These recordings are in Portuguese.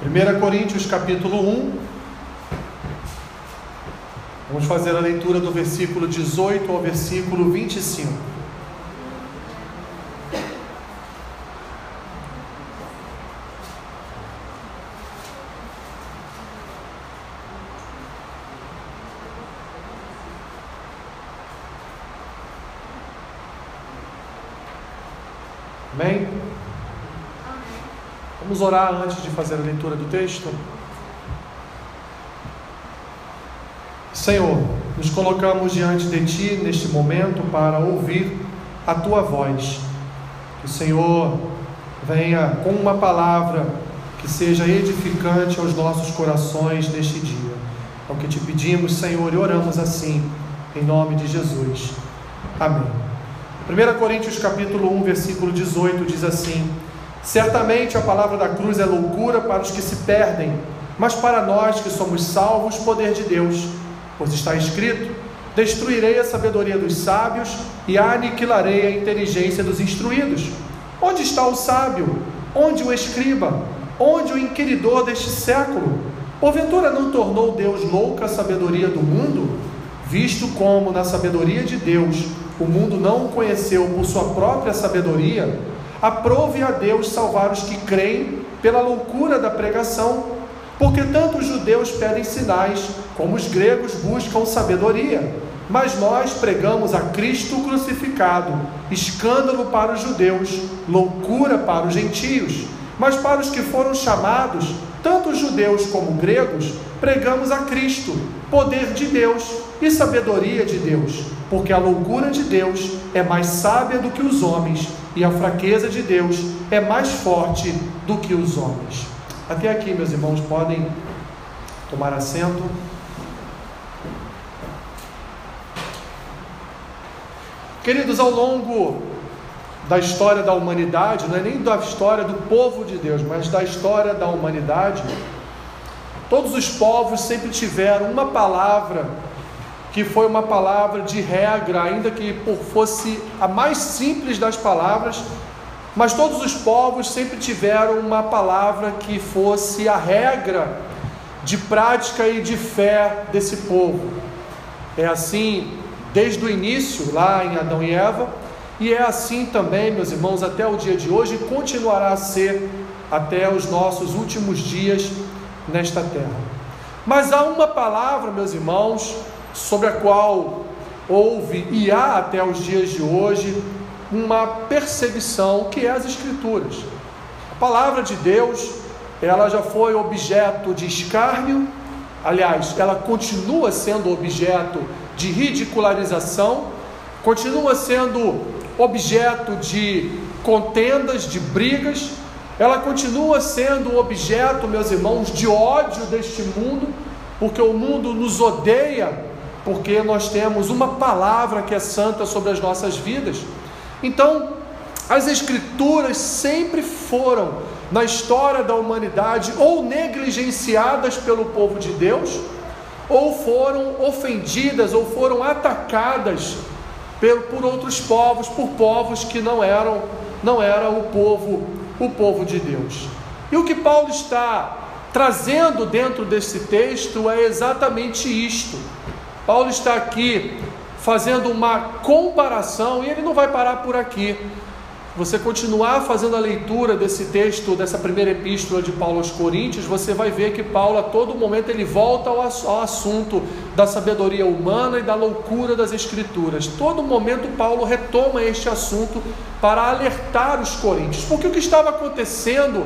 1 Coríntios capítulo 1. Vamos fazer a leitura do versículo 18 ao versículo 25. Amém? Vamos orar antes de fazer a leitura do texto? Senhor, nos colocamos diante de Ti neste momento para ouvir a Tua voz. Que o Senhor venha com uma palavra que seja edificante aos nossos corações neste dia. É o que te pedimos, Senhor, e oramos assim, em nome de Jesus. Amém. 1 Coríntios capítulo 1, versículo 18 diz assim: Certamente a palavra da cruz é loucura para os que se perdem, mas para nós que somos salvos, poder de Deus. Pois está escrito: Destruirei a sabedoria dos sábios e aniquilarei a inteligência dos instruídos. Onde está o sábio? Onde o escriba? Onde o inquiridor deste século? Porventura não tornou Deus louca a sabedoria do mundo? Visto como na sabedoria de Deus o mundo não o conheceu por sua própria sabedoria, aprove a Deus salvar os que creem pela loucura da pregação, porque tanto os judeus pedem sinais, como os gregos buscam sabedoria. Mas nós pregamos a Cristo crucificado, escândalo para os judeus, loucura para os gentios. Mas para os que foram chamados, tanto judeus como gregos, pregamos a Cristo, poder de Deus e sabedoria de Deus, porque a loucura de Deus é mais sábia do que os homens, e a fraqueza de Deus é mais forte do que os homens. Até aqui, meus irmãos, podem tomar assento. Queridos, ao longo da história da humanidade, não é nem da história do povo de Deus, mas da história da humanidade, todos os povos sempre tiveram uma palavra que foi uma palavra de regra, ainda que fosse a mais simples das palavras, mas todos os povos sempre tiveram uma palavra que fosse a regra de prática e de fé desse povo. É assim desde o início, lá em Adão e Eva, e é assim também, meus irmãos, até o dia de hoje, e continuará a ser até os nossos últimos dias nesta terra. Mas há uma palavra, meus irmãos, sobre a qual houve e há até os dias de hoje uma perseguição que é as Escrituras. A palavra de Deus, ela já foi objeto de escárnio, aliás, ela continua sendo objeto de ridicularização, continua sendo objeto de contendas, de brigas, ela continua sendo objeto, meus irmãos, de ódio deste mundo, porque o mundo nos odeia, porque nós temos uma palavra que é santa sobre as nossas vidas. Então, as Escrituras sempre foram, na história da humanidade, ou negligenciadas pelo povo de Deus, ou foram ofendidas, ou foram atacadas por outros povos, por povos que não eram, não era o povo, o povo de Deus. E o que Paulo está trazendo dentro desse texto é exatamente isto. Paulo está aqui fazendo uma comparação e ele não vai parar por aqui você continuar fazendo a leitura desse texto, dessa primeira epístola de Paulo aos Coríntios, você vai ver que Paulo a todo momento ele volta ao, ao assunto da sabedoria humana e da loucura das escrituras. Todo momento Paulo retoma este assunto para alertar os coríntios. Porque o que estava acontecendo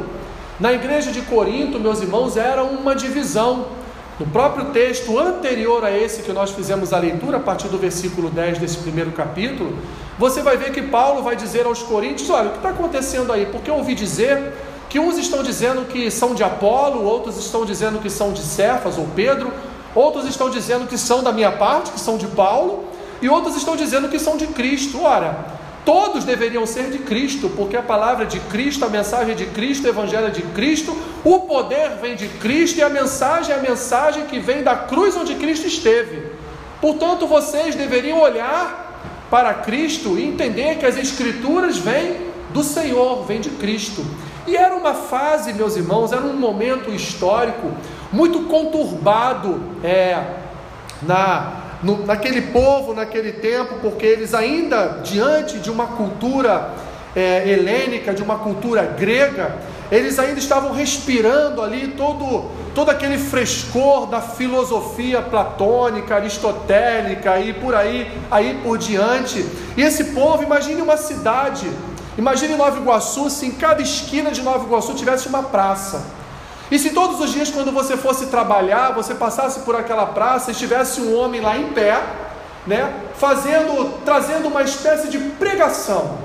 na igreja de Corinto, meus irmãos, era uma divisão. No próprio texto anterior a esse que nós fizemos a leitura, a partir do versículo 10 desse primeiro capítulo, você vai ver que Paulo vai dizer aos coríntios: olha, o que está acontecendo aí? Porque eu ouvi dizer que uns estão dizendo que são de Apolo, outros estão dizendo que são de Cefas ou Pedro, outros estão dizendo que são da minha parte, que são de Paulo, e outros estão dizendo que são de Cristo. Ora, Todos deveriam ser de Cristo, porque a palavra de Cristo, a mensagem de Cristo, o evangelho é de Cristo, o poder vem de Cristo e a mensagem é a mensagem que vem da cruz onde Cristo esteve. Portanto, vocês deveriam olhar para Cristo e entender que as Escrituras vêm do Senhor, vêm de Cristo. E era uma fase, meus irmãos, era um momento histórico muito conturbado é, na, no, naquele povo, naquele tempo, porque eles ainda, diante de uma cultura é, helênica, de uma cultura grega, eles ainda estavam respirando ali todo, todo aquele frescor da filosofia platônica, aristotélica e por aí, aí por diante. E esse povo, imagine uma cidade, imagine Nova Iguaçu, se em cada esquina de Nova Iguaçu tivesse uma praça. E se todos os dias, quando você fosse trabalhar, você passasse por aquela praça e tivesse um homem lá em pé, né, fazendo, trazendo uma espécie de pregação,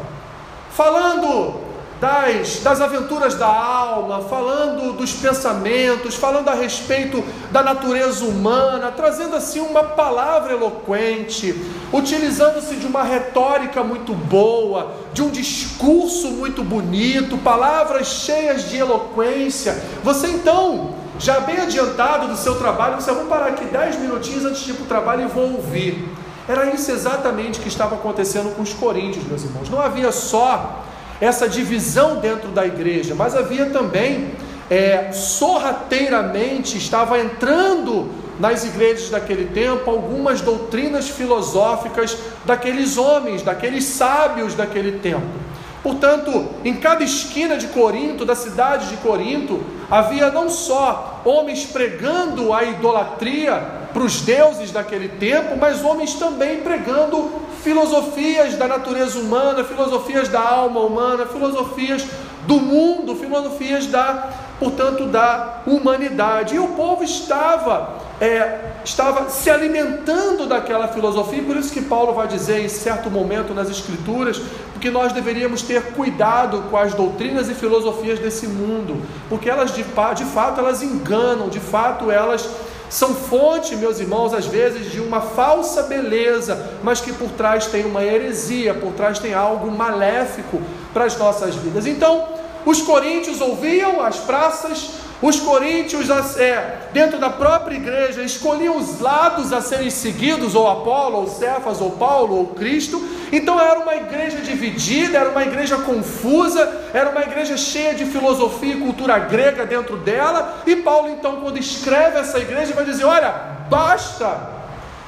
falando das, das aventuras da alma, falando dos pensamentos, falando a respeito da natureza humana, trazendo assim uma palavra eloquente, utilizando-se de uma retórica muito boa, de um discurso muito bonito, palavras cheias de eloquência. Você então, já bem adiantado do seu trabalho, você vai parar aqui 10 minutinhos antes de ir para o trabalho e vou ouvir. Era isso exatamente que estava acontecendo com os coríntios, meus irmãos. Não havia só essa divisão dentro da igreja, mas havia também é, sorrateiramente estava entrando nas igrejas daquele tempo algumas doutrinas filosóficas daqueles homens, daqueles sábios daquele tempo. Portanto, em cada esquina de Corinto, da cidade de Corinto, havia não só homens pregando a idolatria para os deuses daquele tempo, mas homens também pregando filosofias da natureza humana, filosofias da alma humana, filosofias do mundo, filosofias da, portanto, da humanidade. E o povo estava, é, estava se alimentando daquela filosofia, por isso que Paulo vai dizer em certo momento nas Escrituras, que nós deveríamos ter cuidado com as doutrinas e filosofias desse mundo, porque elas de, de fato elas enganam, de fato elas são fonte, meus irmãos, às vezes de uma falsa beleza, mas que por trás tem uma heresia, por trás tem algo maléfico para as nossas vidas. Então, os coríntios ouviam as praças, os coríntios, é, dentro da própria igreja, escolhiam os lados a serem seguidos, ou Apolo, ou Cefas, ou Paulo, ou Cristo. Então era uma igreja dividida, era uma igreja confusa, era uma igreja cheia de filosofia e cultura grega dentro dela. E Paulo, então, quando escreve essa igreja, vai dizer: Olha, basta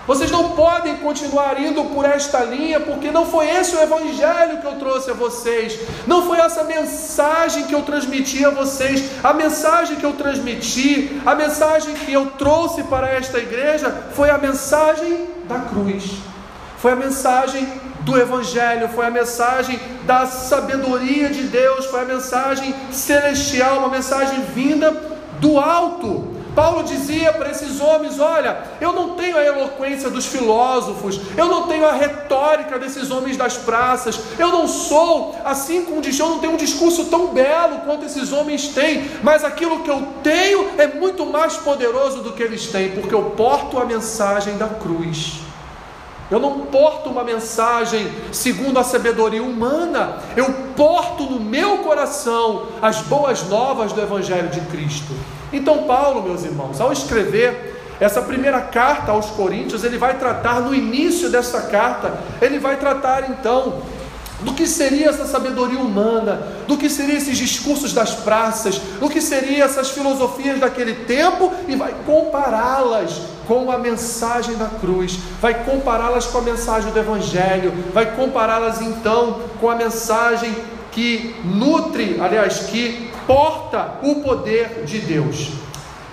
vocês não podem continuar indo por esta linha, porque não foi esse o evangelho que eu trouxe a vocês, não foi essa mensagem que eu transmiti a vocês. A mensagem que eu transmiti, a mensagem que eu trouxe para esta igreja foi a mensagem da cruz. Foi a mensagem do Evangelho, foi a mensagem da sabedoria de Deus, foi a mensagem celestial, uma mensagem vinda do alto. Paulo dizia para esses homens: Olha, eu não tenho a eloquência dos filósofos, eu não tenho a retórica desses homens das praças, eu não sou, assim diz, eu não tenho um discurso tão belo quanto esses homens têm, mas aquilo que eu tenho é muito mais poderoso do que eles têm, porque eu porto a mensagem da cruz. Eu não porto uma mensagem segundo a sabedoria humana, eu porto no meu coração as boas novas do Evangelho de Cristo. Então, Paulo, meus irmãos, ao escrever essa primeira carta aos Coríntios, ele vai tratar no início dessa carta, ele vai tratar então do que seria essa sabedoria humana, do que seriam esses discursos das praças, do que seriam essas filosofias daquele tempo e vai compará-las com a mensagem da cruz, vai compará-las com a mensagem do Evangelho, vai compará-las então com a mensagem que nutre, aliás, que porta o poder de Deus.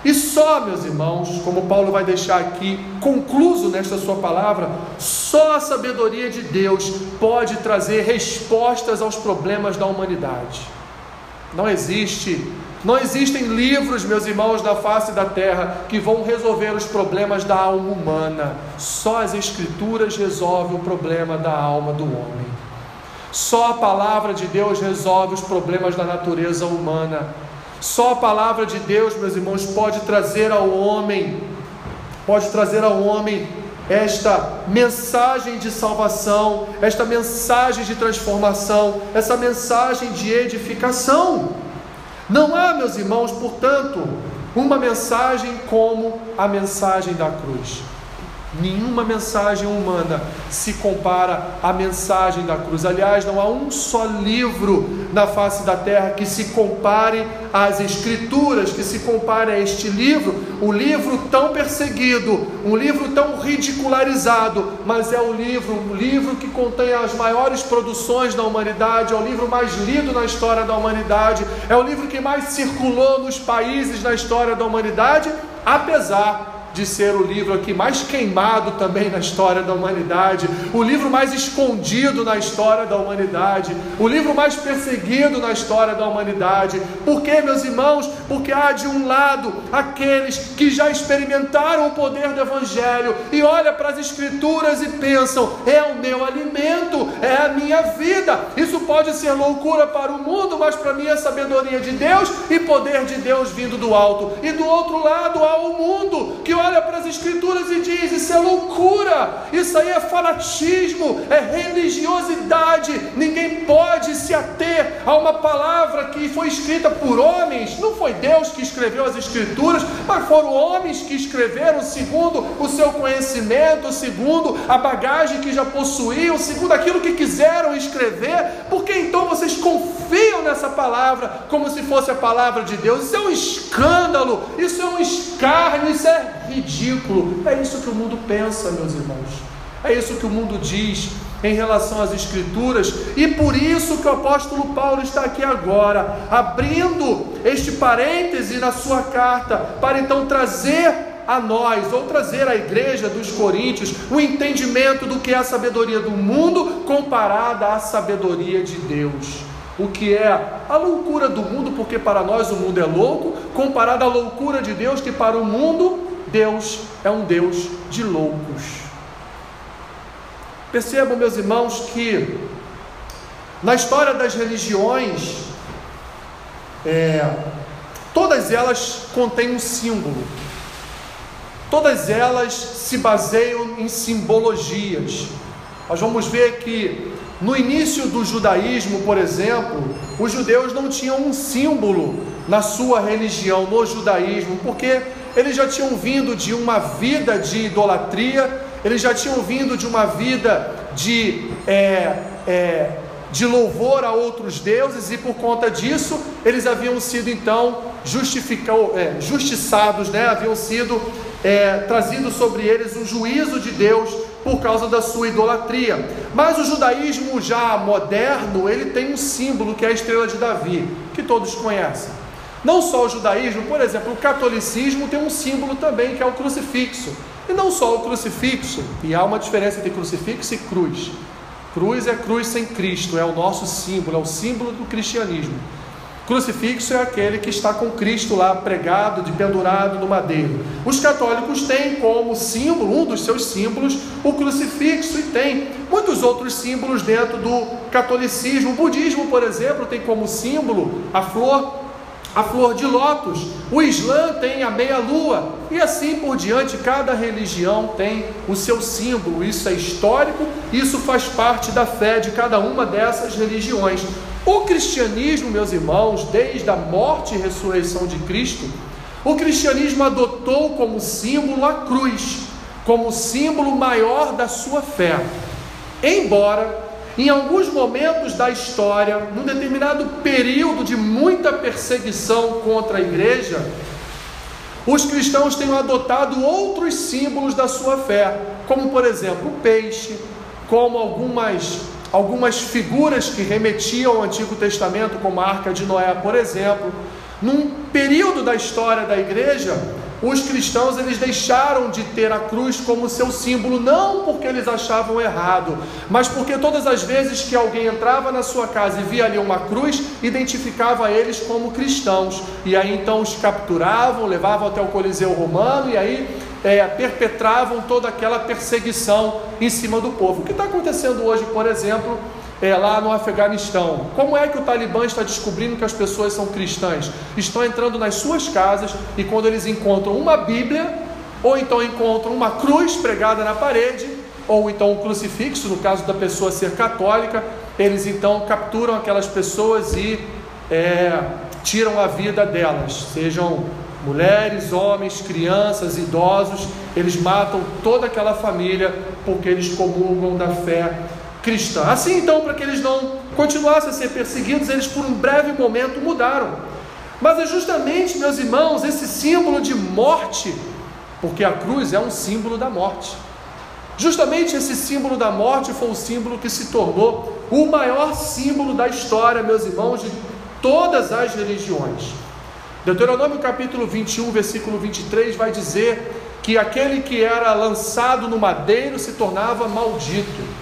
E só, meus irmãos, como Paulo vai deixar aqui concluso nesta sua palavra, só a sabedoria de Deus pode trazer respostas aos problemas da humanidade. Não existe, não existem livros, meus irmãos, na face da terra que vão resolver os problemas da alma humana. Só as escrituras resolvem o problema da alma do homem. Só a palavra de Deus resolve os problemas da natureza humana. Só a palavra de Deus, meus irmãos, pode trazer ao homem, pode trazer ao homem esta mensagem de salvação, esta mensagem de transformação, essa mensagem de edificação. Não há, meus irmãos, portanto, uma mensagem como a mensagem da cruz. Nenhuma mensagem humana se compara à mensagem da cruz. Aliás, não há um só livro na face da terra que se compare às Escrituras, que se compare a este livro, um livro tão perseguido, um livro tão ridicularizado, mas é o livro, um livro que contém as maiores produções da humanidade, é o livro mais lido na história da humanidade, é o livro que mais circulou nos países na história da humanidade, apesar de ser o livro aqui mais queimado também na história da humanidade, o livro mais escondido na história da humanidade, o livro mais perseguido na história da humanidade. Por quê, meus irmãos? Porque há de um lado aqueles que já experimentaram o poder do Evangelho e olham para as Escrituras e pensam: é o meu alimento, é a minha vida. Isso pode ser loucura para o mundo, mas para mim é sabedoria de Deus e poder de Deus vindo do alto. E do outro lado há o mundo que olha olha para as Escrituras e diz: Isso é loucura, isso aí é fanatismo, é religiosidade. Ninguém pode se ater a uma palavra que foi escrita por homens. Não foi Deus que escreveu as Escrituras, mas foram homens que escreveram segundo o seu conhecimento, segundo a bagagem que já possuíam, segundo aquilo que quiseram escrever. Porque então vocês confiam nessa palavra como se fosse a palavra de Deus? Isso é um escândalo, isso é um escárnio, isso é ridículo. É isso que o mundo pensa, meus irmãos. É isso que o mundo diz em relação às Escrituras, e por isso que o apóstolo Paulo está aqui agora, abrindo este parêntese na sua carta, para então trazer a nós, ou trazer à igreja dos Coríntios, o entendimento do que é a sabedoria do mundo comparada à sabedoria de Deus. O que é a loucura do mundo, porque para nós o mundo é louco, comparada à loucura de Deus, que para o mundo Deus é um Deus de loucos. Percebam, meus irmãos, que na história das religiões, é, todas elas contêm um símbolo, todas elas se baseiam em simbologias. Nós vamos ver que no início do judaísmo, por exemplo, os judeus não tinham um símbolo na sua religião, no judaísmo, porque eles já tinham vindo de uma vida de idolatria, eles já tinham vindo de uma vida de, é, é, de louvor a outros deuses, e por conta disso, eles haviam sido então é, justiçados, né? haviam sido é, trazido sobre eles o juízo de Deus por causa da sua idolatria. Mas o judaísmo já moderno, ele tem um símbolo que é a estrela de Davi, que todos conhecem. Não só o judaísmo, por exemplo, o catolicismo tem um símbolo também que é o crucifixo. E não só o crucifixo, e há uma diferença entre crucifixo e cruz. Cruz é cruz sem Cristo, é o nosso símbolo, é o símbolo do cristianismo. Crucifixo é aquele que está com Cristo lá pregado, de pendurado no madeiro. Os católicos têm como símbolo, um dos seus símbolos, o crucifixo e tem muitos outros símbolos dentro do catolicismo. O budismo, por exemplo, tem como símbolo a flor a flor de lótus, o Islã tem a meia-lua, e assim por diante, cada religião tem o seu símbolo, isso é histórico, isso faz parte da fé de cada uma dessas religiões. O cristianismo, meus irmãos, desde a morte e ressurreição de Cristo, o cristianismo adotou como símbolo a cruz, como símbolo maior da sua fé. Embora em alguns momentos da história, num determinado período de muita perseguição contra a igreja, os cristãos têm adotado outros símbolos da sua fé, como por exemplo o peixe, como algumas, algumas figuras que remetiam ao Antigo Testamento, como a Arca de Noé, por exemplo. Num período da história da igreja, os cristãos eles deixaram de ter a cruz como seu símbolo, não porque eles achavam errado, mas porque todas as vezes que alguém entrava na sua casa e via ali uma cruz, identificava eles como cristãos, e aí então os capturavam, levavam até o Coliseu Romano, e aí é, perpetravam toda aquela perseguição em cima do povo. O que está acontecendo hoje, por exemplo, é, lá no Afeganistão. Como é que o Talibã está descobrindo que as pessoas são cristãs? Estão entrando nas suas casas e quando eles encontram uma Bíblia, ou então encontram uma cruz pregada na parede, ou então um crucifixo, no caso da pessoa ser católica, eles então capturam aquelas pessoas e é, tiram a vida delas, sejam mulheres, homens, crianças, idosos, eles matam toda aquela família porque eles comungam da fé cristã. Assim então, para que eles não continuassem a ser perseguidos, eles por um breve momento mudaram. Mas é justamente, meus irmãos, esse símbolo de morte, porque a cruz é um símbolo da morte. Justamente esse símbolo da morte foi o símbolo que se tornou o maior símbolo da história, meus irmãos, de todas as religiões. Deuteronômio capítulo 21, versículo 23 vai dizer que aquele que era lançado no madeiro se tornava maldito.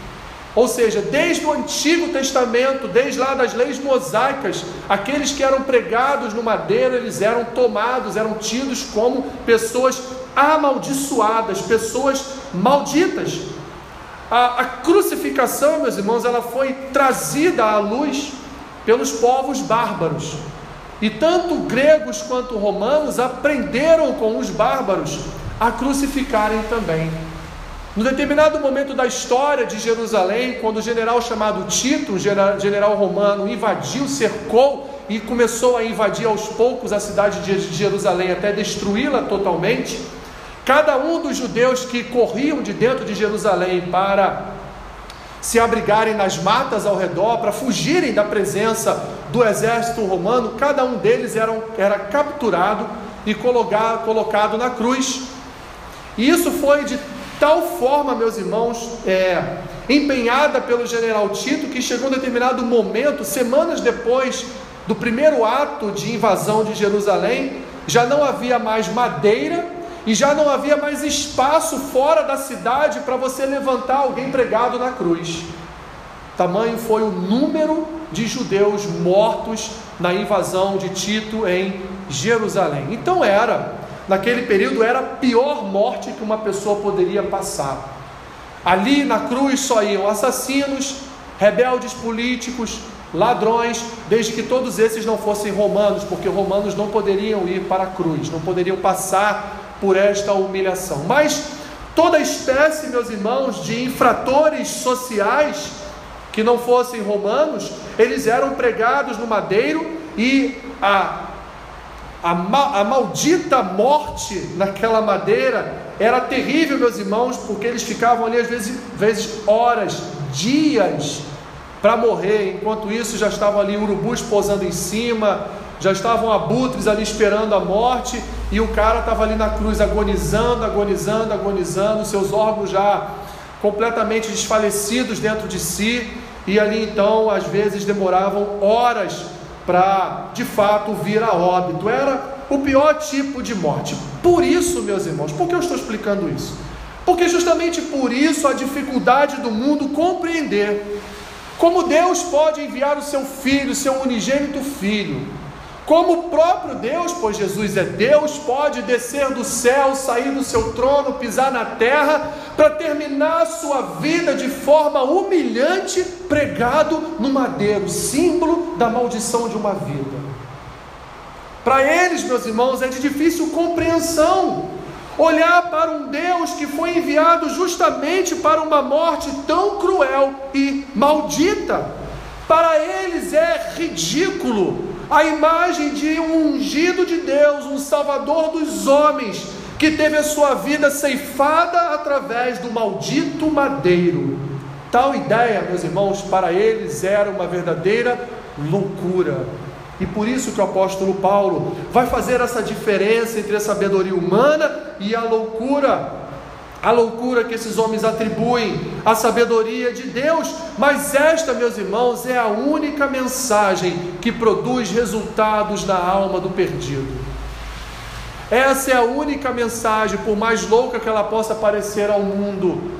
Ou seja, desde o Antigo Testamento, desde lá das leis mosaicas, aqueles que eram pregados no madeiro, eles eram tomados, eram tidos como pessoas amaldiçoadas, pessoas malditas. A, a crucificação, meus irmãos, ela foi trazida à luz pelos povos bárbaros. E tanto gregos quanto romanos aprenderam com os bárbaros a crucificarem também. No determinado momento da história de Jerusalém, quando o general chamado Tito, um general romano, invadiu, cercou e começou a invadir aos poucos a cidade de Jerusalém até destruí-la totalmente, Cada um dos judeus que corriam de dentro de Jerusalém para se abrigarem nas matas ao redor, para fugirem da presença do exército romano, cada um deles era, era capturado e colocado, na cruz. E isso foi de tal forma, meus irmãos, é, empenhada pelo general Tito, que chegou um determinado momento, semanas depois do primeiro ato de invasão de Jerusalém, já não havia mais madeira e já não havia mais espaço fora da cidade para você levantar alguém pregado na cruz. Tamanho foi o número de judeus mortos na invasão de Tito em Jerusalém. Então era, naquele período, era a pior morte que uma pessoa poderia passar. Ali na cruz só iam assassinos, rebeldes políticos, ladrões, desde que todos esses não fossem romanos, porque romanos não poderiam ir para a cruz, não poderiam passar por esta humilhação. Mas toda espécie, meus irmãos, de infratores sociais que não fossem romanos, eles eram pregados no madeiro e a, a, a maldita morte naquela madeira era terrível, meus irmãos, porque eles ficavam ali às vezes, vezes horas, dias para morrer. Enquanto isso, já estavam ali urubus posando em cima, já estavam abutres ali esperando a morte, e o cara estava ali na cruz agonizando, agonizando, agonizando, seus órgãos já completamente desfalecidos dentro de si, e ali então às vezes demoravam horas para de fato vir a óbito. Era o pior tipo de morte. Por isso, meus irmãos, por que eu estou explicando isso? Porque justamente por isso a dificuldade do mundo compreender como Deus pode enviar o seu filho, seu unigênito filho, como o próprio Deus, pois Jesus é Deus, pode descer do céu, sair do seu trono, pisar na terra, para terminar a sua vida de forma humilhante, pregado no madeiro, símbolo da maldição de uma vida. Para eles, meus irmãos, é de difícil compreensão olhar para um Deus que foi enviado justamente para uma morte tão cruel e maldita. Para eles é ridículo a imagem de um ungido de Deus, um salvador dos homens, que teve a sua vida ceifada através do maldito madeiro. Tal ideia, meus irmãos, para eles era uma verdadeira loucura. E por isso que o apóstolo Paulo vai fazer essa diferença entre a sabedoria humana e a loucura a loucura que esses homens atribuem à sabedoria de Deus, mas esta, meus irmãos, é a única mensagem que produz resultados na alma do perdido. Essa é a única mensagem, por mais louca que ela possa parecer ao mundo,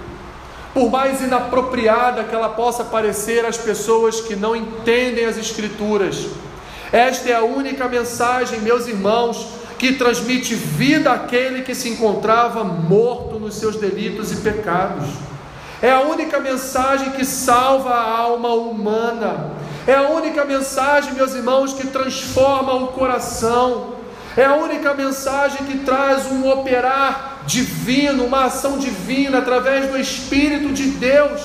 por mais inapropriada que ela possa parecer às pessoas que não entendem as Escrituras. Esta é a única mensagem, meus irmãos, que transmite vida àquele que se encontrava morto nos seus delitos e pecados. É a única mensagem que salva a alma humana. É a única mensagem, meus irmãos, que transforma o coração. É a única mensagem que traz um operar divino, uma ação divina através do Espírito de Deus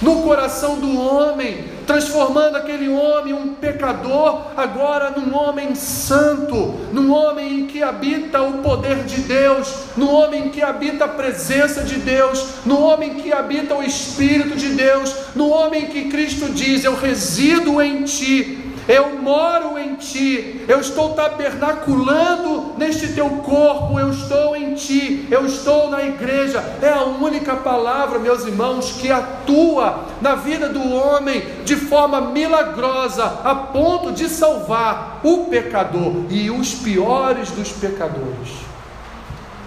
no coração do homem, transformando aquele homem, um pecador, agora num homem santo, num homem em que habita o poder de Deus, no homem que habita a presença de Deus, no homem que habita o Espírito de Deus, no homem que Cristo diz: Eu resido em ti, eu moro em ti, eu estou tabernaculando neste teu corpo, eu estou em ti, eu estou na igreja. É a única palavra, meus irmãos, que atua na vida do homem de forma milagrosa, a ponto de salvar o pecador e os piores dos pecadores.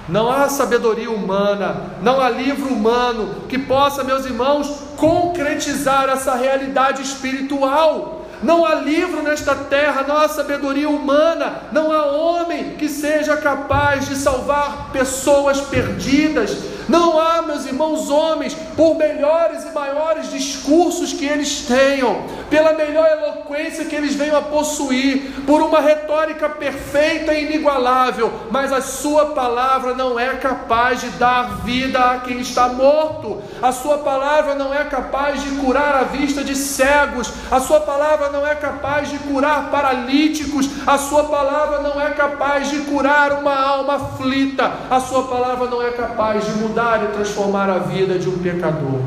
Não há sabedoria humana, não há livro humano que possa, meus irmãos, concretizar essa realidade espiritual não há livro nesta terra, não há sabedoria humana, não há homem que seja capaz de salvar pessoas perdidas. Não há, meus irmãos, homens, por melhores e maiores discursos que eles tenham, pela melhor eloquência que eles venham a possuir, por uma retórica perfeita e inigualável, mas a sua palavra não é capaz de dar vida a quem está morto. A sua palavra não é capaz de curar a vista de cegos. A sua palavra não é capaz de curar paralíticos, a Sua palavra não é capaz de curar uma alma aflita, a Sua palavra não é capaz de mudar e transformar a vida de um pecador.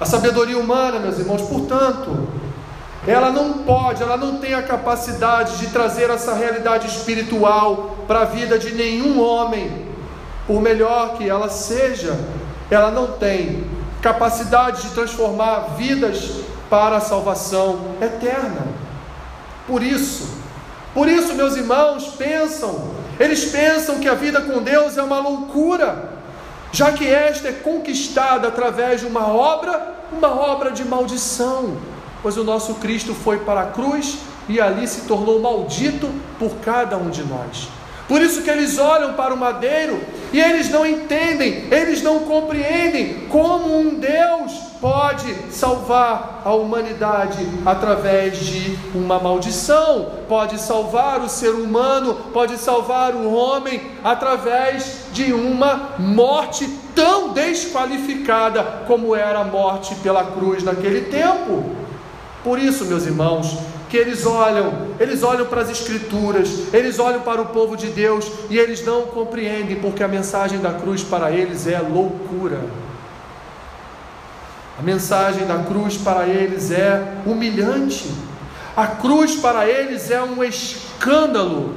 A sabedoria humana, meus irmãos, portanto, ela não pode, ela não tem a capacidade de trazer essa realidade espiritual para a vida de nenhum homem, por melhor que ela seja, ela não tem capacidade de transformar vidas para a salvação eterna. Por isso, por isso, meus irmãos, pensam, eles pensam que a vida com Deus é uma loucura, já que esta é conquistada através de uma obra, uma obra de maldição, pois o nosso Cristo foi para a cruz e ali se tornou maldito por cada um de nós. Por isso que eles olham para o madeiro e eles não entendem, eles não compreendem como um Deus pode salvar a humanidade através de uma maldição, pode salvar o ser humano, pode salvar o homem através de uma morte tão desqualificada como era a morte pela cruz naquele tempo. Por isso, meus irmãos, que eles olham, eles olham para as Escrituras, eles olham para o povo de Deus e eles não compreendem, porque a mensagem da cruz para eles é loucura. A mensagem da cruz para eles é humilhante. A cruz para eles é um escândalo.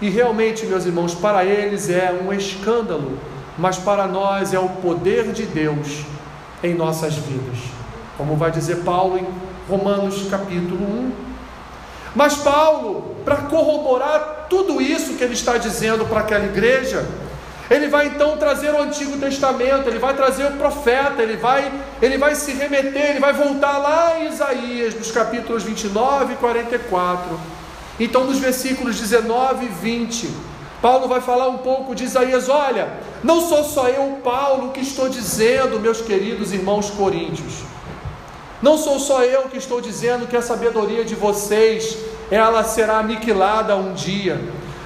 E realmente, meus irmãos, para eles é um escândalo, mas para nós é o poder de Deus em nossas vidas. Como vai dizer Paulo em Romanos capítulo 1, mas Paulo, para corroborar tudo isso que ele está dizendo para aquela igreja, ele vai então trazer o Antigo Testamento, ele vai trazer o profeta, ele vai, ele vai se remeter, ele vai voltar lá em Isaías, nos capítulos 29 e 44. Então, nos versículos 19 e 20, Paulo vai falar um pouco de Isaías: olha, não sou só eu, Paulo, que estou dizendo, meus queridos irmãos coríntios. Não sou só eu que estou dizendo que a sabedoria de vocês ela será aniquilada um dia.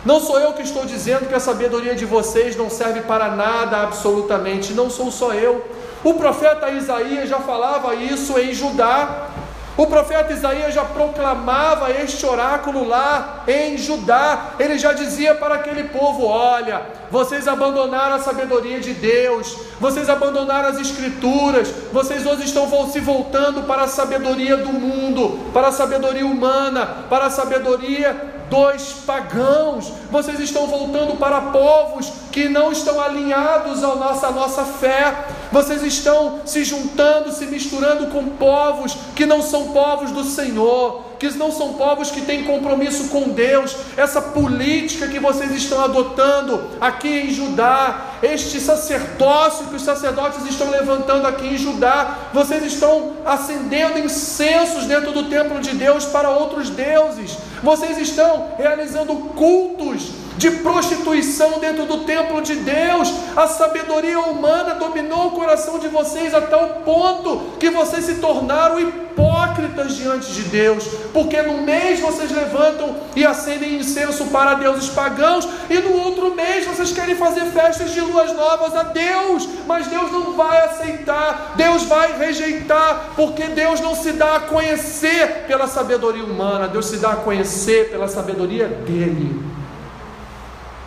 Não sou eu que estou dizendo que a sabedoria de vocês não serve para nada absolutamente. Não sou só eu. O profeta Isaías já falava isso em Judá. O profeta Isaías já proclamava este oráculo lá em Judá. Ele já dizia para aquele povo: Olha, vocês abandonaram a sabedoria de Deus, vocês abandonaram as Escrituras, vocês hoje estão se voltando para a sabedoria do mundo, para a sabedoria humana, para a sabedoria dos pagãos, vocês estão voltando para povos que não estão alinhados à nossa, à nossa fé, vocês estão se juntando, se misturando com povos que não são povos do Senhor, que não são povos que têm compromisso com Deus, essa política que vocês estão adotando aqui em Judá, este sacerdócio que os sacerdotes estão levantando aqui em Judá, vocês estão acendendo incensos dentro do templo de Deus para outros deuses, vocês estão realizando cultos de prostituição dentro do templo de Deus. A sabedoria humana dominou o coração de vocês a tal ponto que vocês se tornaram hipócritas hipócritas diante de Deus, porque no mês vocês levantam e acendem incenso para deuses pagãos, e no outro mês vocês querem fazer festas de luas novas a Deus, mas Deus não vai aceitar, Deus vai rejeitar, porque Deus não se dá a conhecer pela sabedoria humana, Deus se dá a conhecer pela sabedoria dele,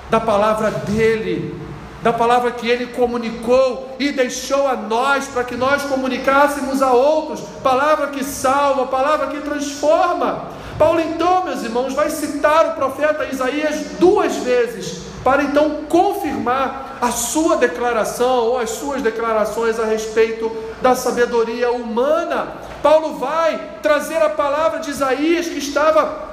da palavra dele da palavra que ele comunicou e deixou a nós para que nós comunicássemos a outros, palavra que salva, palavra que transforma. Paulo, então, meus irmãos, vai citar o profeta Isaías duas vezes para então confirmar a sua declaração ou as suas declarações a respeito da sabedoria humana. Paulo vai trazer a palavra de Isaías que estava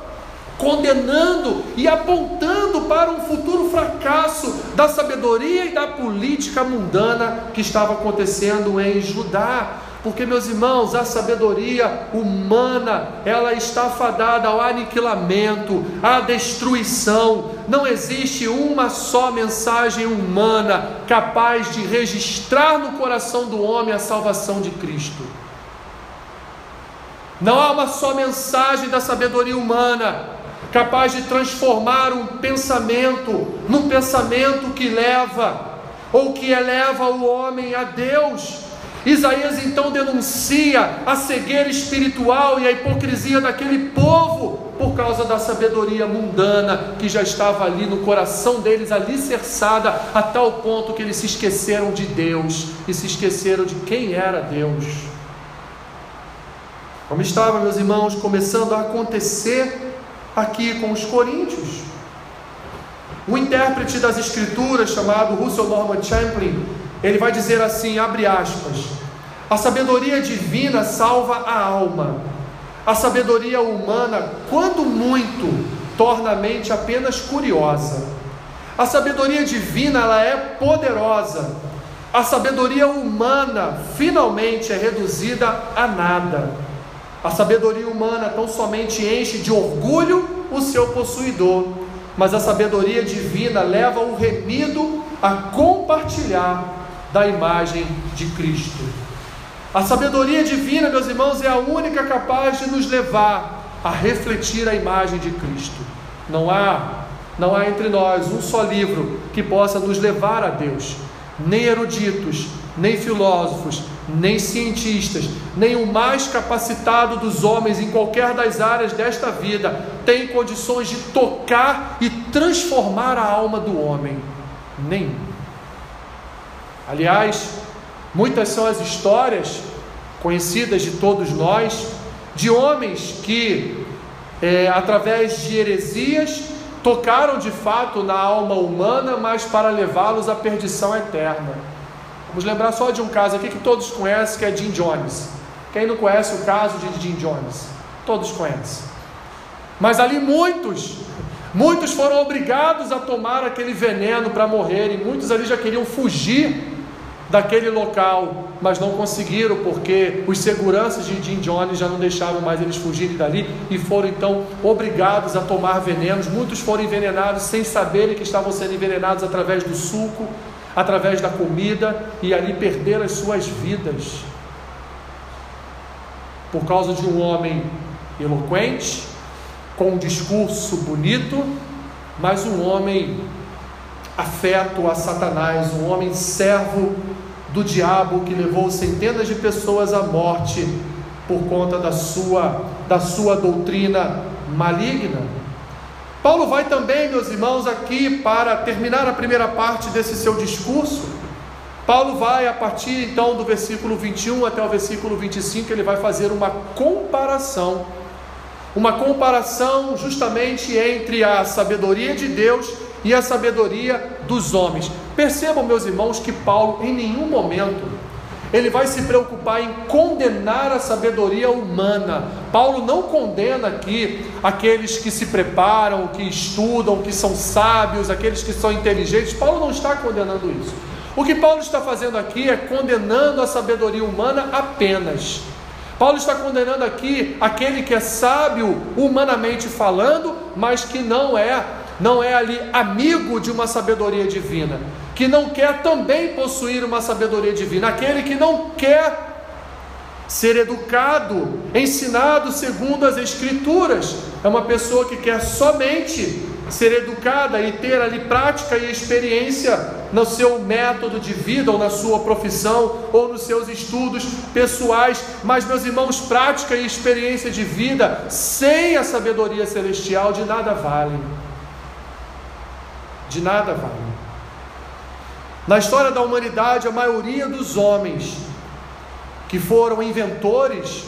condenando e apontando para um futuro fracasso da sabedoria e da política mundana que estava acontecendo em Judá. Porque, meus irmãos, a sabedoria humana, ela está fadada ao aniquilamento, à destruição. Não existe uma só mensagem humana capaz de registrar no coração do homem a salvação de Cristo. Não há uma só mensagem da sabedoria humana capaz de transformar um pensamento num pensamento que leva ou que eleva o homem a Deus. Isaías então denuncia a cegueira espiritual e a hipocrisia daquele povo por causa da sabedoria mundana que já estava ali no coração deles, alicerçada a tal ponto que eles se esqueceram de Deus e se esqueceram de quem era Deus. Como estava, meus irmãos, começando a acontecer aqui com os coríntios. O intérprete das escrituras, chamado Russell Norman Champlin, ele vai dizer assim, abre aspas, a sabedoria divina salva a alma, a sabedoria humana, quando muito, torna a mente apenas curiosa. A sabedoria divina, ela é poderosa, a sabedoria humana, finalmente, é reduzida a nada. A sabedoria humana tão somente enche de orgulho o seu possuidor, mas a sabedoria divina leva o remido a compartilhar da imagem de Cristo. A sabedoria divina, meus irmãos, é a única capaz de nos levar a refletir a imagem de Cristo. Não há, não há entre nós um só livro que possa nos levar a Deus, nem eruditos, nem filósofos, nem cientistas, nem o mais capacitado dos homens em qualquer das áreas desta vida tem condições de tocar e transformar a alma do homem. Nem. Aliás, muitas são as histórias conhecidas de todos nós de homens que, é, através de heresias, tocaram de fato na alma humana, mas para levá-los à perdição eterna. Vamos lembrar só de um caso aqui que todos conhecem, que é Jim Jones. Quem não conhece o caso de Jim Jones? Todos conhecem. Mas ali muitos, muitos foram obrigados a tomar aquele veneno para morrer, e muitos ali já queriam fugir daquele local, mas não conseguiram porque os seguranças de Jim Jones já não deixavam mais eles fugirem dali e foram então obrigados a tomar venenos. Muitos foram envenenados sem saberem que estavam sendo envenenados através do suco através da comida e ali perder as suas vidas. Por causa de um homem eloquente, com um discurso bonito, mas um homem afeto a Satanás, um homem servo do diabo que levou centenas de pessoas à morte por conta da sua da sua doutrina maligna. Paulo vai também, meus irmãos, aqui para terminar a primeira parte desse seu discurso. Paulo vai, a partir então do versículo 21 até o versículo 25, ele vai fazer uma comparação. Uma comparação justamente entre a sabedoria de Deus e a sabedoria dos homens. Percebam, meus irmãos, que Paulo em nenhum momento ele vai se preocupar em condenar a sabedoria humana. Paulo não condena aqui aqueles que se preparam, que estudam, que são sábios, aqueles que são inteligentes. Paulo não está condenando isso. O que Paulo está fazendo aqui é condenando a sabedoria humana apenas. Paulo está condenando aqui aquele que é sábio humanamente falando, mas que não é, não é ali amigo de uma sabedoria divina que não quer também possuir uma sabedoria divina, aquele que não quer Ser educado, ensinado segundo as Escrituras, é uma pessoa que quer somente ser educada e ter ali prática e experiência no seu método de vida, ou na sua profissão, ou nos seus estudos pessoais. Mas, meus irmãos, prática e experiência de vida sem a sabedoria celestial de nada vale. De nada vale. Na história da humanidade, a maioria dos homens que foram inventores,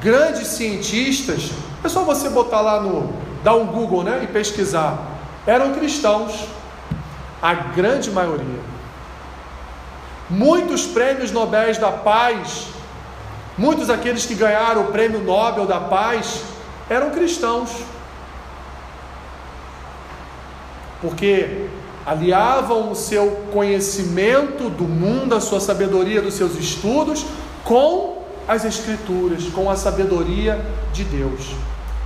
grandes cientistas, é só você botar lá no, dar um Google né, e pesquisar, eram cristãos, a grande maioria. Muitos prêmios Nobel da Paz, muitos aqueles que ganharam o prêmio Nobel da Paz, eram cristãos. Porque aliavam o seu conhecimento do mundo, a sua sabedoria dos seus estudos, com as Escrituras, com a sabedoria de Deus.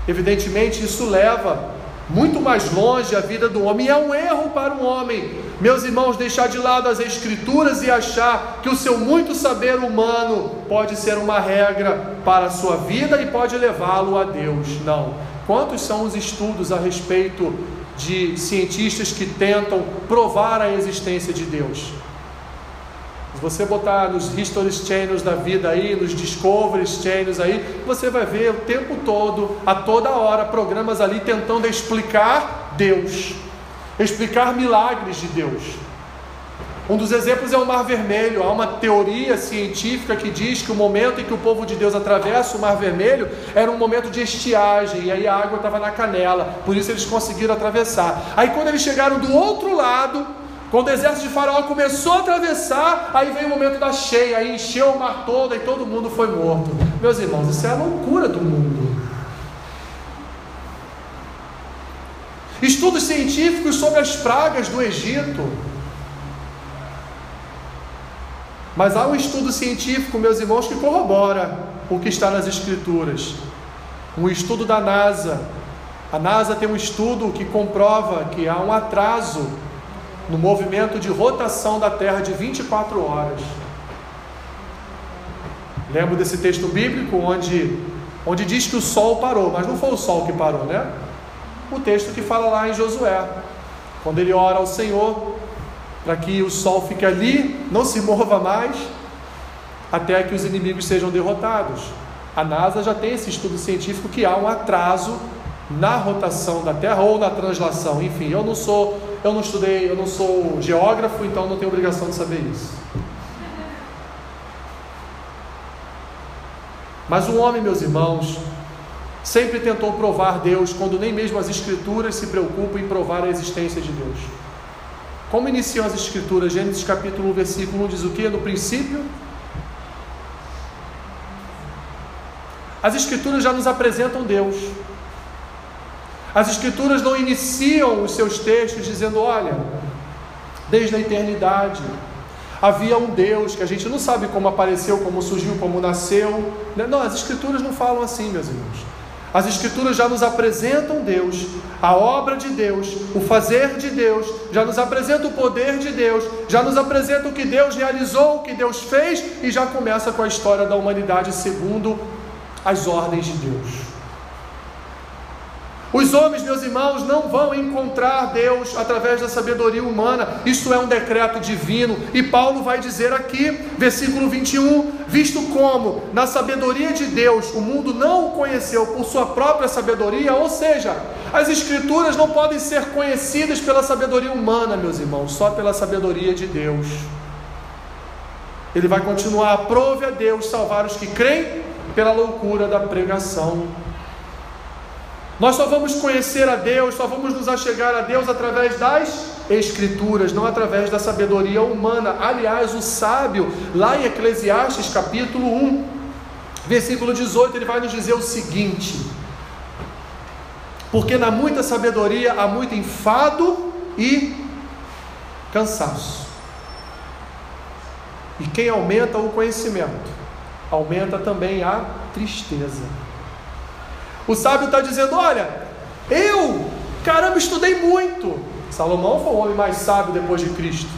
Evidentemente, isso leva muito mais longe a vida do homem. E é um erro para um homem, meus irmãos, deixar de lado as Escrituras e achar que o seu muito saber humano pode ser uma regra para a sua vida e pode levá-lo a Deus. Não. Quantos são os estudos a respeito de cientistas que tentam provar a existência de Deus? Se você botar nos History Channels da vida aí, nos Discovery Channels aí, você vai ver o tempo todo, a toda hora, programas ali tentando explicar Deus, explicar milagres de Deus. Um dos exemplos é o Mar Vermelho. Há uma teoria científica que diz que o momento em que o povo de Deus atravessa o Mar Vermelho era um momento de estiagem, e aí a água estava na canela, por isso eles conseguiram atravessar. Aí quando eles chegaram do outro lado, quando o exército de Faraó começou a atravessar, aí veio o momento da cheia, aí encheu o mar todo e todo mundo foi morto. Meus irmãos, isso é a loucura do mundo. Estudos científicos sobre as pragas do Egito. Mas há um estudo científico, meus irmãos, que corrobora o que está nas Escrituras. Um estudo da NASA. A NASA tem um estudo que comprova que há um atraso no movimento de rotação da Terra de 24 horas. Lembro desse texto bíblico onde, onde diz que o sol parou, mas não foi o sol que parou, né? O texto que fala lá em Josué, quando ele ora ao Senhor para que o sol fique ali, não se mova mais, até que os inimigos sejam derrotados. A NASA já tem esse estudo científico que há um atraso na rotação da Terra ou na translação, enfim, eu não sou eu não estudei, eu não sou geógrafo, então não tenho obrigação de saber isso. Mas o homem, meus irmãos, sempre tentou provar Deus quando nem mesmo as Escrituras se preocupam em provar a existência de Deus. Como iniciam as Escrituras? Gênesis capítulo 1, versículo 1 diz o que? No princípio. As Escrituras já nos apresentam Deus. As Escrituras não iniciam os seus textos dizendo: olha, desde a eternidade havia um Deus que a gente não sabe como apareceu, como surgiu, como nasceu. Não, as Escrituras não falam assim, meus irmãos. As Escrituras já nos apresentam Deus, a obra de Deus, o fazer de Deus, já nos apresenta o poder de Deus, já nos apresenta o que Deus realizou, o que Deus fez e já começa com a história da humanidade segundo as ordens de Deus. Os homens, meus irmãos, não vão encontrar Deus através da sabedoria humana, isto é um decreto divino, e Paulo vai dizer aqui, versículo 21, visto como na sabedoria de Deus o mundo não o conheceu por sua própria sabedoria, ou seja, as escrituras não podem ser conhecidas pela sabedoria humana, meus irmãos, só pela sabedoria de Deus. Ele vai continuar, aprove a Deus salvar os que creem pela loucura da pregação nós só vamos conhecer a Deus, só vamos nos achegar a Deus através das Escrituras, não através da sabedoria humana. Aliás, o sábio, lá em Eclesiastes capítulo 1, versículo 18, ele vai nos dizer o seguinte: Porque na muita sabedoria há muito enfado e cansaço. E quem aumenta o conhecimento, aumenta também a tristeza. O sábio está dizendo: Olha, eu, caramba, estudei muito. Salomão foi o homem mais sábio depois de Cristo.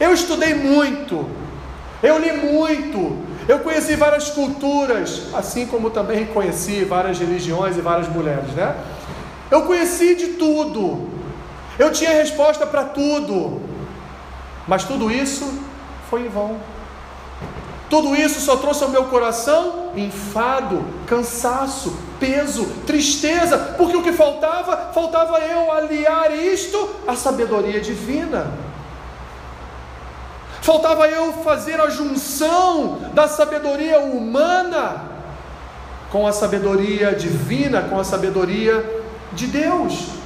Eu estudei muito, eu li muito, Eu conheci várias culturas, assim como também conheci várias religiões e várias mulheres, né? Eu conheci de tudo. Eu tinha resposta para tudo. Mas tudo isso foi em vão. Tudo isso só trouxe ao meu coração enfado, cansaço, peso, tristeza, porque o que faltava, faltava eu aliar isto à sabedoria divina. Faltava eu fazer a junção da sabedoria humana com a sabedoria divina, com a sabedoria de Deus.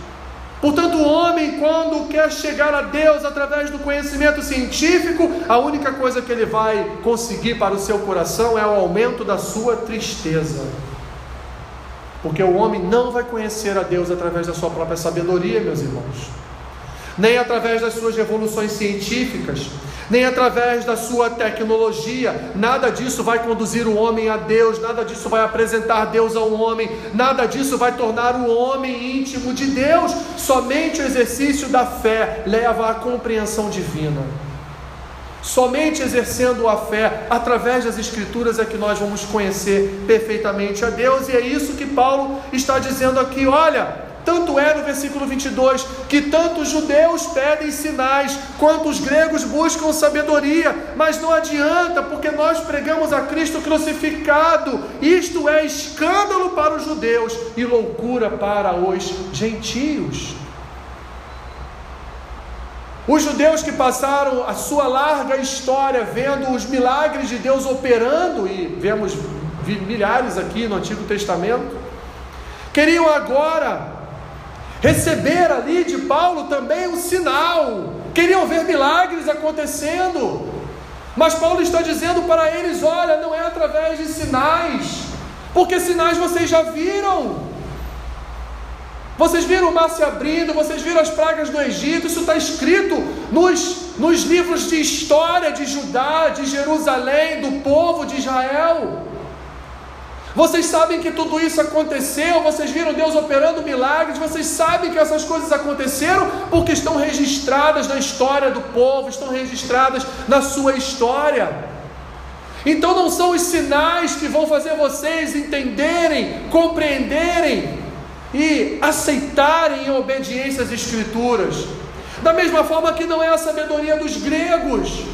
Portanto, o homem, quando quer chegar a Deus através do conhecimento científico, a única coisa que ele vai conseguir para o seu coração é o aumento da sua tristeza. Porque o homem não vai conhecer a Deus através da sua própria sabedoria, meus irmãos, nem através das suas revoluções científicas, nem através da sua tecnologia. Nada disso vai conduzir o homem a Deus, nada disso vai apresentar Deus ao homem, nada disso vai tornar o homem íntimo de Deus. Somente o exercício da fé leva à compreensão divina. Somente exercendo a fé através das Escrituras é que nós vamos conhecer perfeitamente a Deus, e é isso que Paulo está dizendo aqui. Olha, tanto é no versículo 22 que tanto os judeus pedem sinais, quanto os gregos buscam sabedoria, mas não adianta, porque nós pregamos a Cristo crucificado. Isto é escândalo para os judeus e loucura para os gentios. Os judeus que passaram a sua larga história vendo os milagres de Deus operando, e vemos milhares aqui no Antigo Testamento, queriam agora receber ali de Paulo também um sinal, queriam ver milagres acontecendo. Mas Paulo está dizendo para eles: olha, não é através de sinais, porque sinais vocês já viram. Vocês viram o mar se abrindo, vocês viram as pragas do Egito, isso está escrito nos, nos livros de história de Judá, de Jerusalém, do povo de Israel. Vocês sabem que tudo isso aconteceu, vocês viram Deus operando milagres, vocês sabem que essas coisas aconteceram porque estão registradas na história do povo, estão registradas na sua história. Então não são os sinais que vão fazer vocês entenderem, compreenderem e aceitarem em obediência às Escrituras. Da mesma forma que não é a sabedoria dos gregos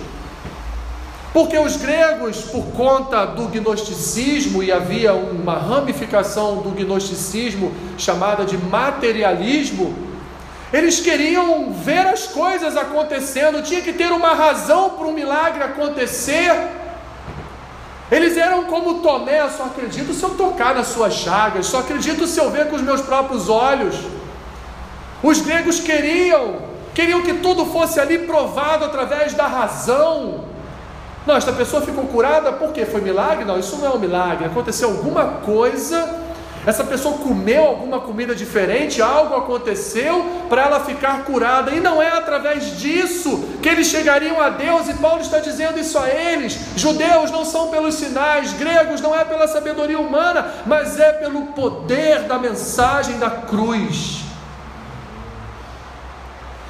porque os gregos, por conta do gnosticismo, e havia uma ramificação do gnosticismo chamada de materialismo, eles queriam ver as coisas acontecendo, tinha que ter uma razão para um milagre acontecer. Eles eram como Tomé, só acredito se eu tocar nas suas chagas, só acredito se eu ver com os meus próprios olhos. Os gregos queriam, queriam que tudo fosse ali provado através da razão. Não, esta pessoa ficou curada porque foi milagre? Não, isso não é um milagre. Aconteceu alguma coisa, essa pessoa comeu alguma comida diferente, algo aconteceu para ela ficar curada. E não é através disso que eles chegariam a Deus, e Paulo está dizendo isso a eles. Judeus não são pelos sinais, gregos não é pela sabedoria humana, mas é pelo poder da mensagem da cruz.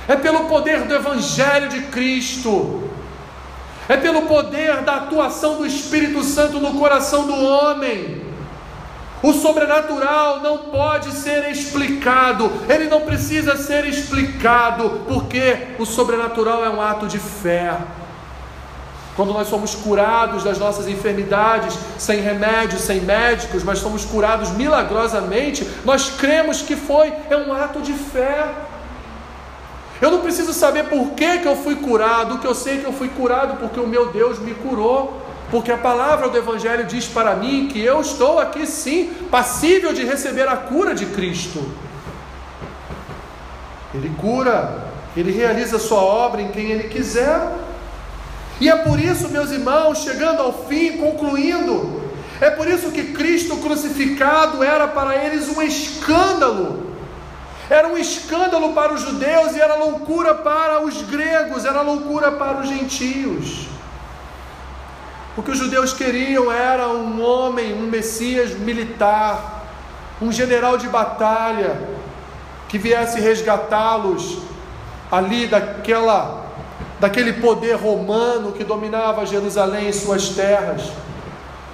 É pelo poder do Evangelho de Cristo é pelo poder da atuação do Espírito Santo no coração do homem. O sobrenatural não pode ser explicado, ele não precisa ser explicado, porque o sobrenatural é um ato de fé. Quando nós somos curados das nossas enfermidades, sem remédios, sem médicos, mas somos curados milagrosamente, nós cremos que foi, é um ato de fé. Eu não preciso saber por que, que eu fui curado, o que eu sei que eu fui curado porque o meu Deus me curou. Porque a palavra do Evangelho diz para mim que eu estou aqui sim, passível de receber a cura de Cristo. Ele cura, ele realiza sua obra em quem ele quiser. E é por isso, meus irmãos, chegando ao fim, concluindo, é por isso que Cristo crucificado era para eles um escândalo era um escândalo para os judeus e era loucura para os gregos, era loucura para os gentios. O que os judeus queriam era um homem, um Messias militar, um general de batalha, que viesse resgatá-los ali daquela, daquele poder romano que dominava Jerusalém e suas terras.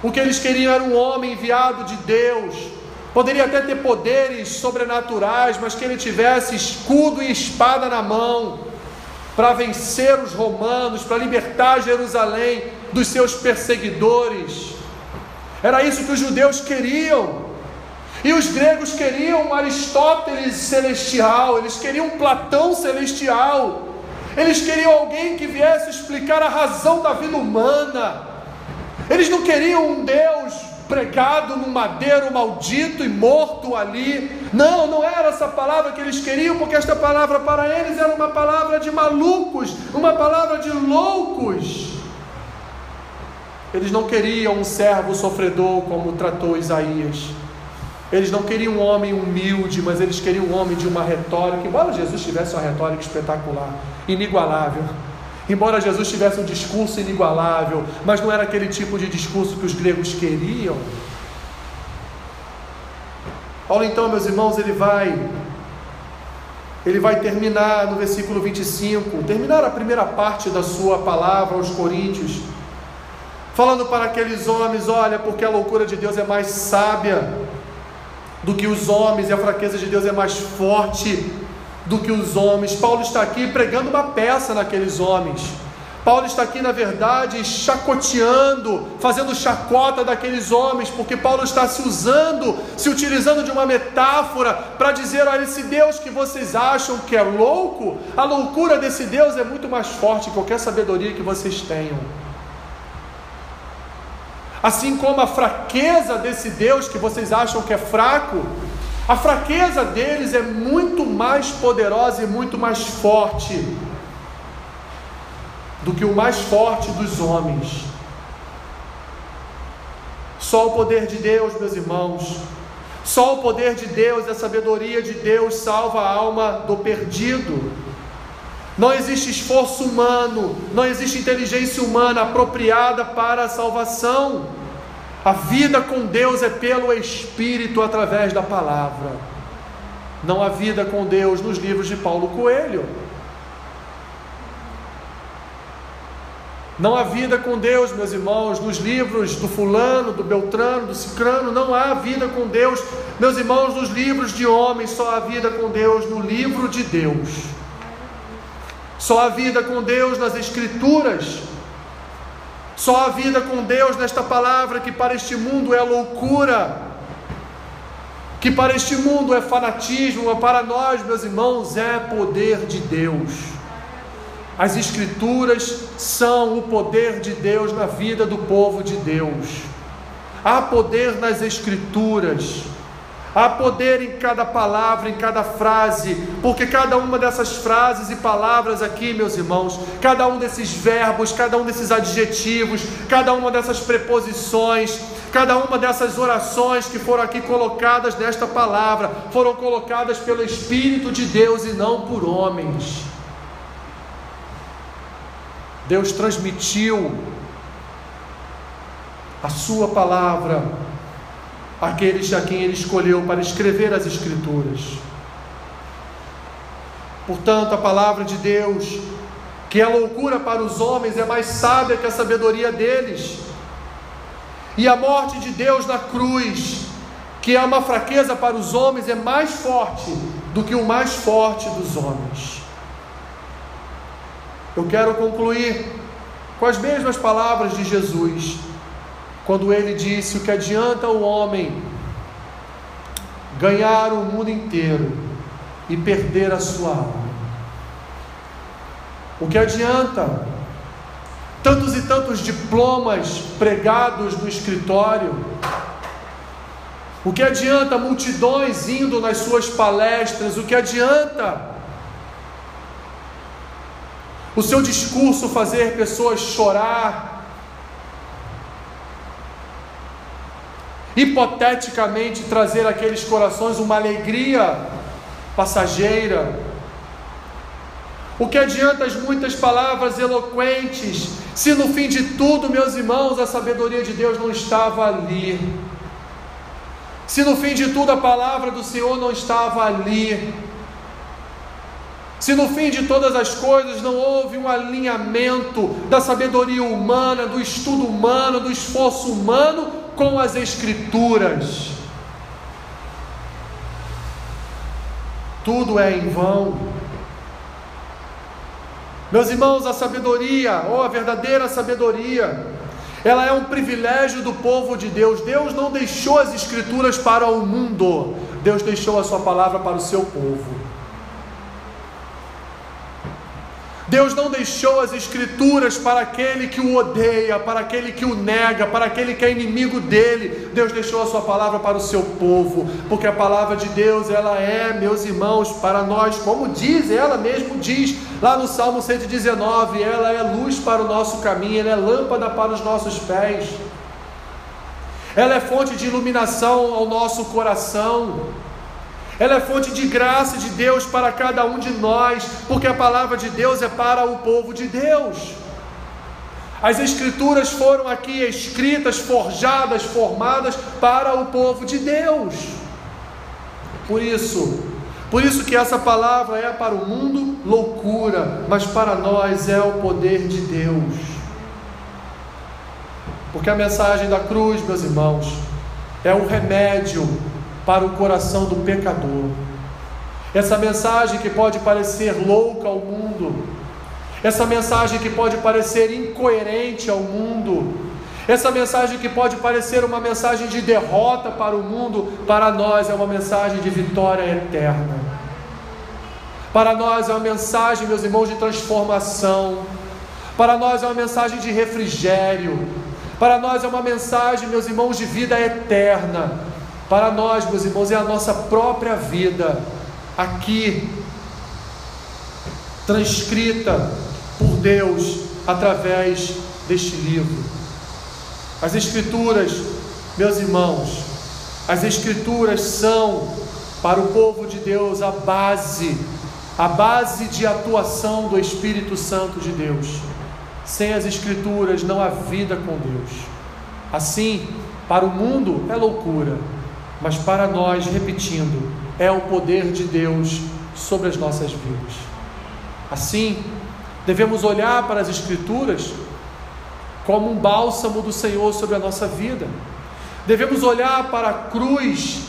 O que eles queriam era um homem enviado de Deus. Poderia até ter poderes sobrenaturais, mas que ele tivesse escudo e espada na mão para vencer os romanos, para libertar Jerusalém dos seus perseguidores. Era isso que os judeus queriam. E os gregos queriam um Aristóteles celestial, eles queriam um Platão celestial, eles queriam alguém que viesse explicar a razão da vida humana. Eles não queriam um Deus pregado num madeiro maldito e morto ali. Não, não era essa palavra que eles queriam, porque esta palavra para eles era uma palavra de malucos, uma palavra de loucos. Eles não queriam um servo sofredor como tratou Isaías. Eles não queriam um homem humilde, mas eles queriam um homem de uma retórica. Embora Jesus tivesse uma retórica espetacular, inigualável. Embora Jesus tivesse um discurso inigualável, mas não era aquele tipo de discurso que os gregos queriam. Paulo, então, meus irmãos, ele vai ele vai terminar no versículo 25, terminar a primeira parte da sua palavra aos Coríntios, falando para aqueles homens: olha, porque a loucura de Deus é mais sábia do que os homens, e a fraqueza de Deus é mais forte do que os homens. Paulo está aqui pregando uma peça naqueles homens. Paulo está aqui, na verdade, chacoteando, fazendo chacota daqueles homens, porque Paulo está se usando, se utilizando de uma metáfora para dizer: olha, esse Deus que vocês acham que é louco, a loucura desse Deus é muito mais forte que qualquer sabedoria que vocês tenham. Assim como a fraqueza desse Deus que vocês acham que é fraco, a fraqueza deles é muito mais poderosa e muito mais forte do que o mais forte dos homens. Só o poder de Deus, meus irmãos, só o poder de Deus e a sabedoria de Deus salva a alma do perdido. Não existe esforço humano, não existe inteligência humana apropriada para a salvação. A vida com Deus é pelo Espírito através da palavra. Não há vida com Deus nos livros de Paulo Coelho. Não há vida com Deus, meus irmãos, nos livros do fulano, do beltrano, do cicrano, não há vida com Deus, meus irmãos, nos livros de homens, só há vida com Deus no livro de Deus. Só há vida com Deus nas Escrituras. Só há vida com Deus nesta palavra que para este mundo é loucura, que para este mundo é fanatismo, mas para nós, meus irmãos, é poder de Deus. As Escrituras são o poder de Deus na vida do povo de Deus. Há poder nas Escrituras. Há poder em cada palavra, em cada frase, porque cada uma dessas frases e palavras aqui, meus irmãos, cada um desses verbos, cada um desses adjetivos, cada uma dessas preposições, cada uma dessas orações que foram aqui colocadas nesta palavra, foram colocadas pelo Espírito de Deus e não por homens. Deus transmitiu a Sua palavra aqueles a quem ele escolheu para escrever as Escrituras. Portanto, a palavra de Deus, que é loucura para os homens, é mais sábia que a sabedoria deles. E a morte de Deus na cruz, que é uma fraqueza para os homens, é mais forte do que o mais forte dos homens. Eu quero concluir com as mesmas palavras de Jesus quando ele disse: O que adianta o homem ganhar o mundo inteiro e perder a sua alma? O que adianta tantos e tantos diplomas pregados no escritório? O que adianta multidões indo nas suas palestras? O que adianta o seu discurso fazer pessoas chorar? Hipoteticamente trazer àqueles corações uma alegria passageira. O que adianta as muitas palavras eloquentes, se no fim de tudo, meus irmãos, a sabedoria de Deus não estava ali? Se no fim de tudo a palavra do Senhor não estava ali? Se no fim de todas as coisas não houve um alinhamento da sabedoria humana, do estudo humano, do esforço humano com as Escrituras, tudo é em vão. Meus irmãos, a sabedoria, ou a verdadeira sabedoria, ela é um privilégio do povo de Deus. Deus não deixou as Escrituras para o mundo, Deus deixou a Sua palavra para o seu povo. Deus não deixou as Escrituras para aquele que o odeia, para aquele que o nega, para aquele que é inimigo dele. Deus deixou a Sua palavra para o seu povo, porque a palavra de Deus, ela é, meus irmãos, para nós, como diz, ela mesmo diz lá no Salmo 119: ela é luz para o nosso caminho, ela é lâmpada para os nossos pés, ela é fonte de iluminação ao nosso coração. Ela é fonte de graça de Deus para cada um de nós, porque a palavra de Deus é para o povo de Deus. As Escrituras foram aqui escritas, forjadas, formadas para o povo de Deus. Por isso, por isso que essa palavra é para o mundo loucura, mas para nós é o poder de Deus. Porque a mensagem da cruz, meus irmãos, é o remédio para o coração do pecador. Essa mensagem que pode parecer louca ao mundo, essa mensagem que pode parecer incoerente ao mundo, essa mensagem que pode parecer uma mensagem de derrota para o mundo, para nós é uma mensagem de vitória eterna. Para nós é uma mensagem, meus irmãos, de transformação. Para nós é uma mensagem de refrigério. Para nós é uma mensagem, meus irmãos, de vida eterna. Para nós, meus irmãos, é a nossa própria vida aqui, transcrita por Deus através deste livro. As Escrituras, meus irmãos, as Escrituras são para o povo de Deus a base, a base de atuação do Espírito Santo de Deus. Sem as Escrituras não há vida com Deus. Assim, para o mundo é loucura, mas para nós, repetindo, é o poder de Deus sobre as nossas vidas. Assim, devemos olhar para as Escrituras como um bálsamo do Senhor sobre a nossa vida. Devemos olhar para a cruz,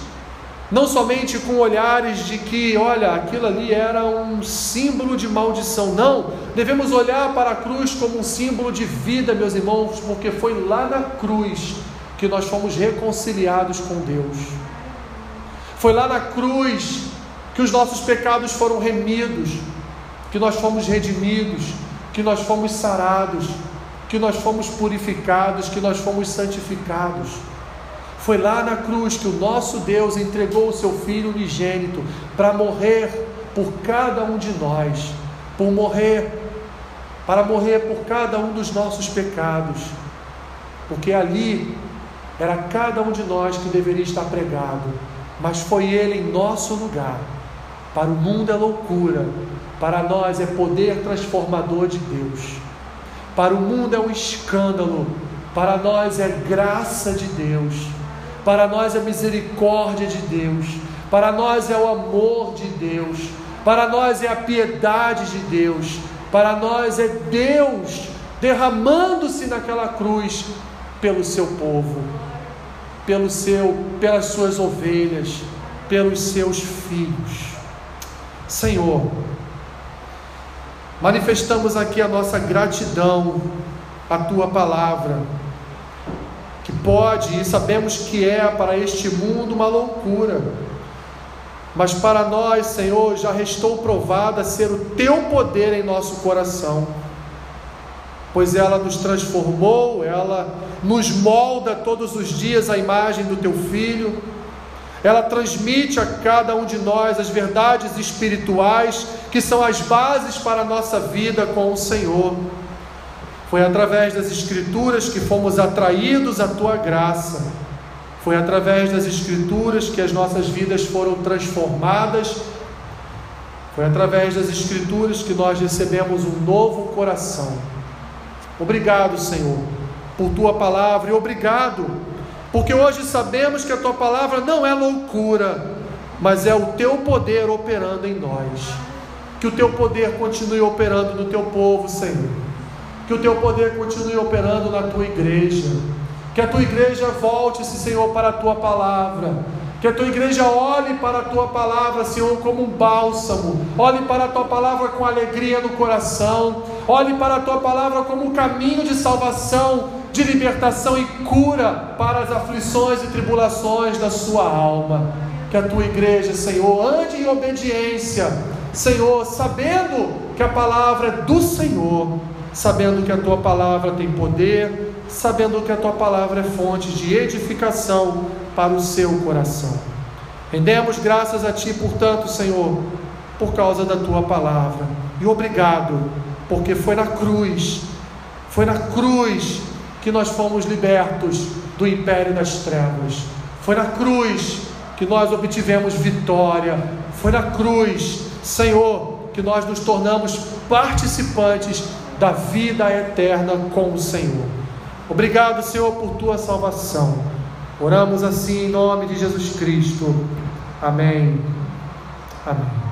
não somente com olhares de que, olha, aquilo ali era um símbolo de maldição, não. Devemos olhar para a cruz como um símbolo de vida, meus irmãos, porque foi lá na cruz que nós fomos reconciliados com Deus. Foi lá na cruz que os nossos pecados foram remidos, que nós fomos redimidos, que nós fomos sarados, que nós fomos purificados, que nós fomos santificados. Foi lá na cruz que o nosso Deus entregou o seu Filho unigênito para morrer por cada um de nós, por morrer, para morrer por cada um dos nossos pecados, porque ali era cada um de nós que deveria estar pregado, mas foi Ele em nosso lugar. Para o mundo é loucura, para nós é poder transformador de Deus. Para o mundo é um escândalo, para nós é graça de Deus. Para nós é misericórdia de Deus. Para nós é o amor de Deus. Para nós é a piedade de Deus. Para nós é Deus derramando-se naquela cruz pelo seu povo pelo seu, pelas suas ovelhas, pelos seus filhos. Senhor, manifestamos aqui a nossa gratidão à tua palavra, que pode e sabemos que é para este mundo uma loucura, mas para nós, Senhor, já restou provada ser o teu poder em nosso coração pois ela nos transformou, ela nos molda todos os dias a imagem do teu filho. Ela transmite a cada um de nós as verdades espirituais que são as bases para a nossa vida com o Senhor. Foi através das Escrituras que fomos atraídos à tua graça. Foi através das Escrituras que as nossas vidas foram transformadas. Foi através das Escrituras que nós recebemos um novo coração. Obrigado, Senhor, por tua palavra e obrigado, porque hoje sabemos que a tua palavra não é loucura, mas é o teu poder operando em nós. que o teu poder continue operando no teu povo, Senhor. Que o teu poder continue operando na tua igreja. Que a tua igreja volte-se, Senhor, para a tua palavra que a tua igreja olhe para a tua palavra, Senhor, como um bálsamo. Olhe para a tua palavra com alegria no coração. Olhe para a tua palavra como um caminho de salvação, de libertação e cura para as aflições e tribulações da sua alma. Que a tua igreja, Senhor, ande em obediência, Senhor, sabendo que a palavra é do Senhor, sabendo que a tua palavra tem poder, sabendo que a tua palavra é fonte de edificação para o seu coração. Rendemos graças a Ti, portanto, Senhor, por causa da Tua palavra. E obrigado, porque foi na cruz, foi na cruz que nós fomos libertos do império das trevas. Foi na cruz que nós obtivemos vitória. Foi na cruz, Senhor, que nós nos tornamos participantes da vida eterna com o Senhor. Obrigado, Senhor, por tua salvação. Oramos assim em nome de Jesus Cristo. Amém. Amém.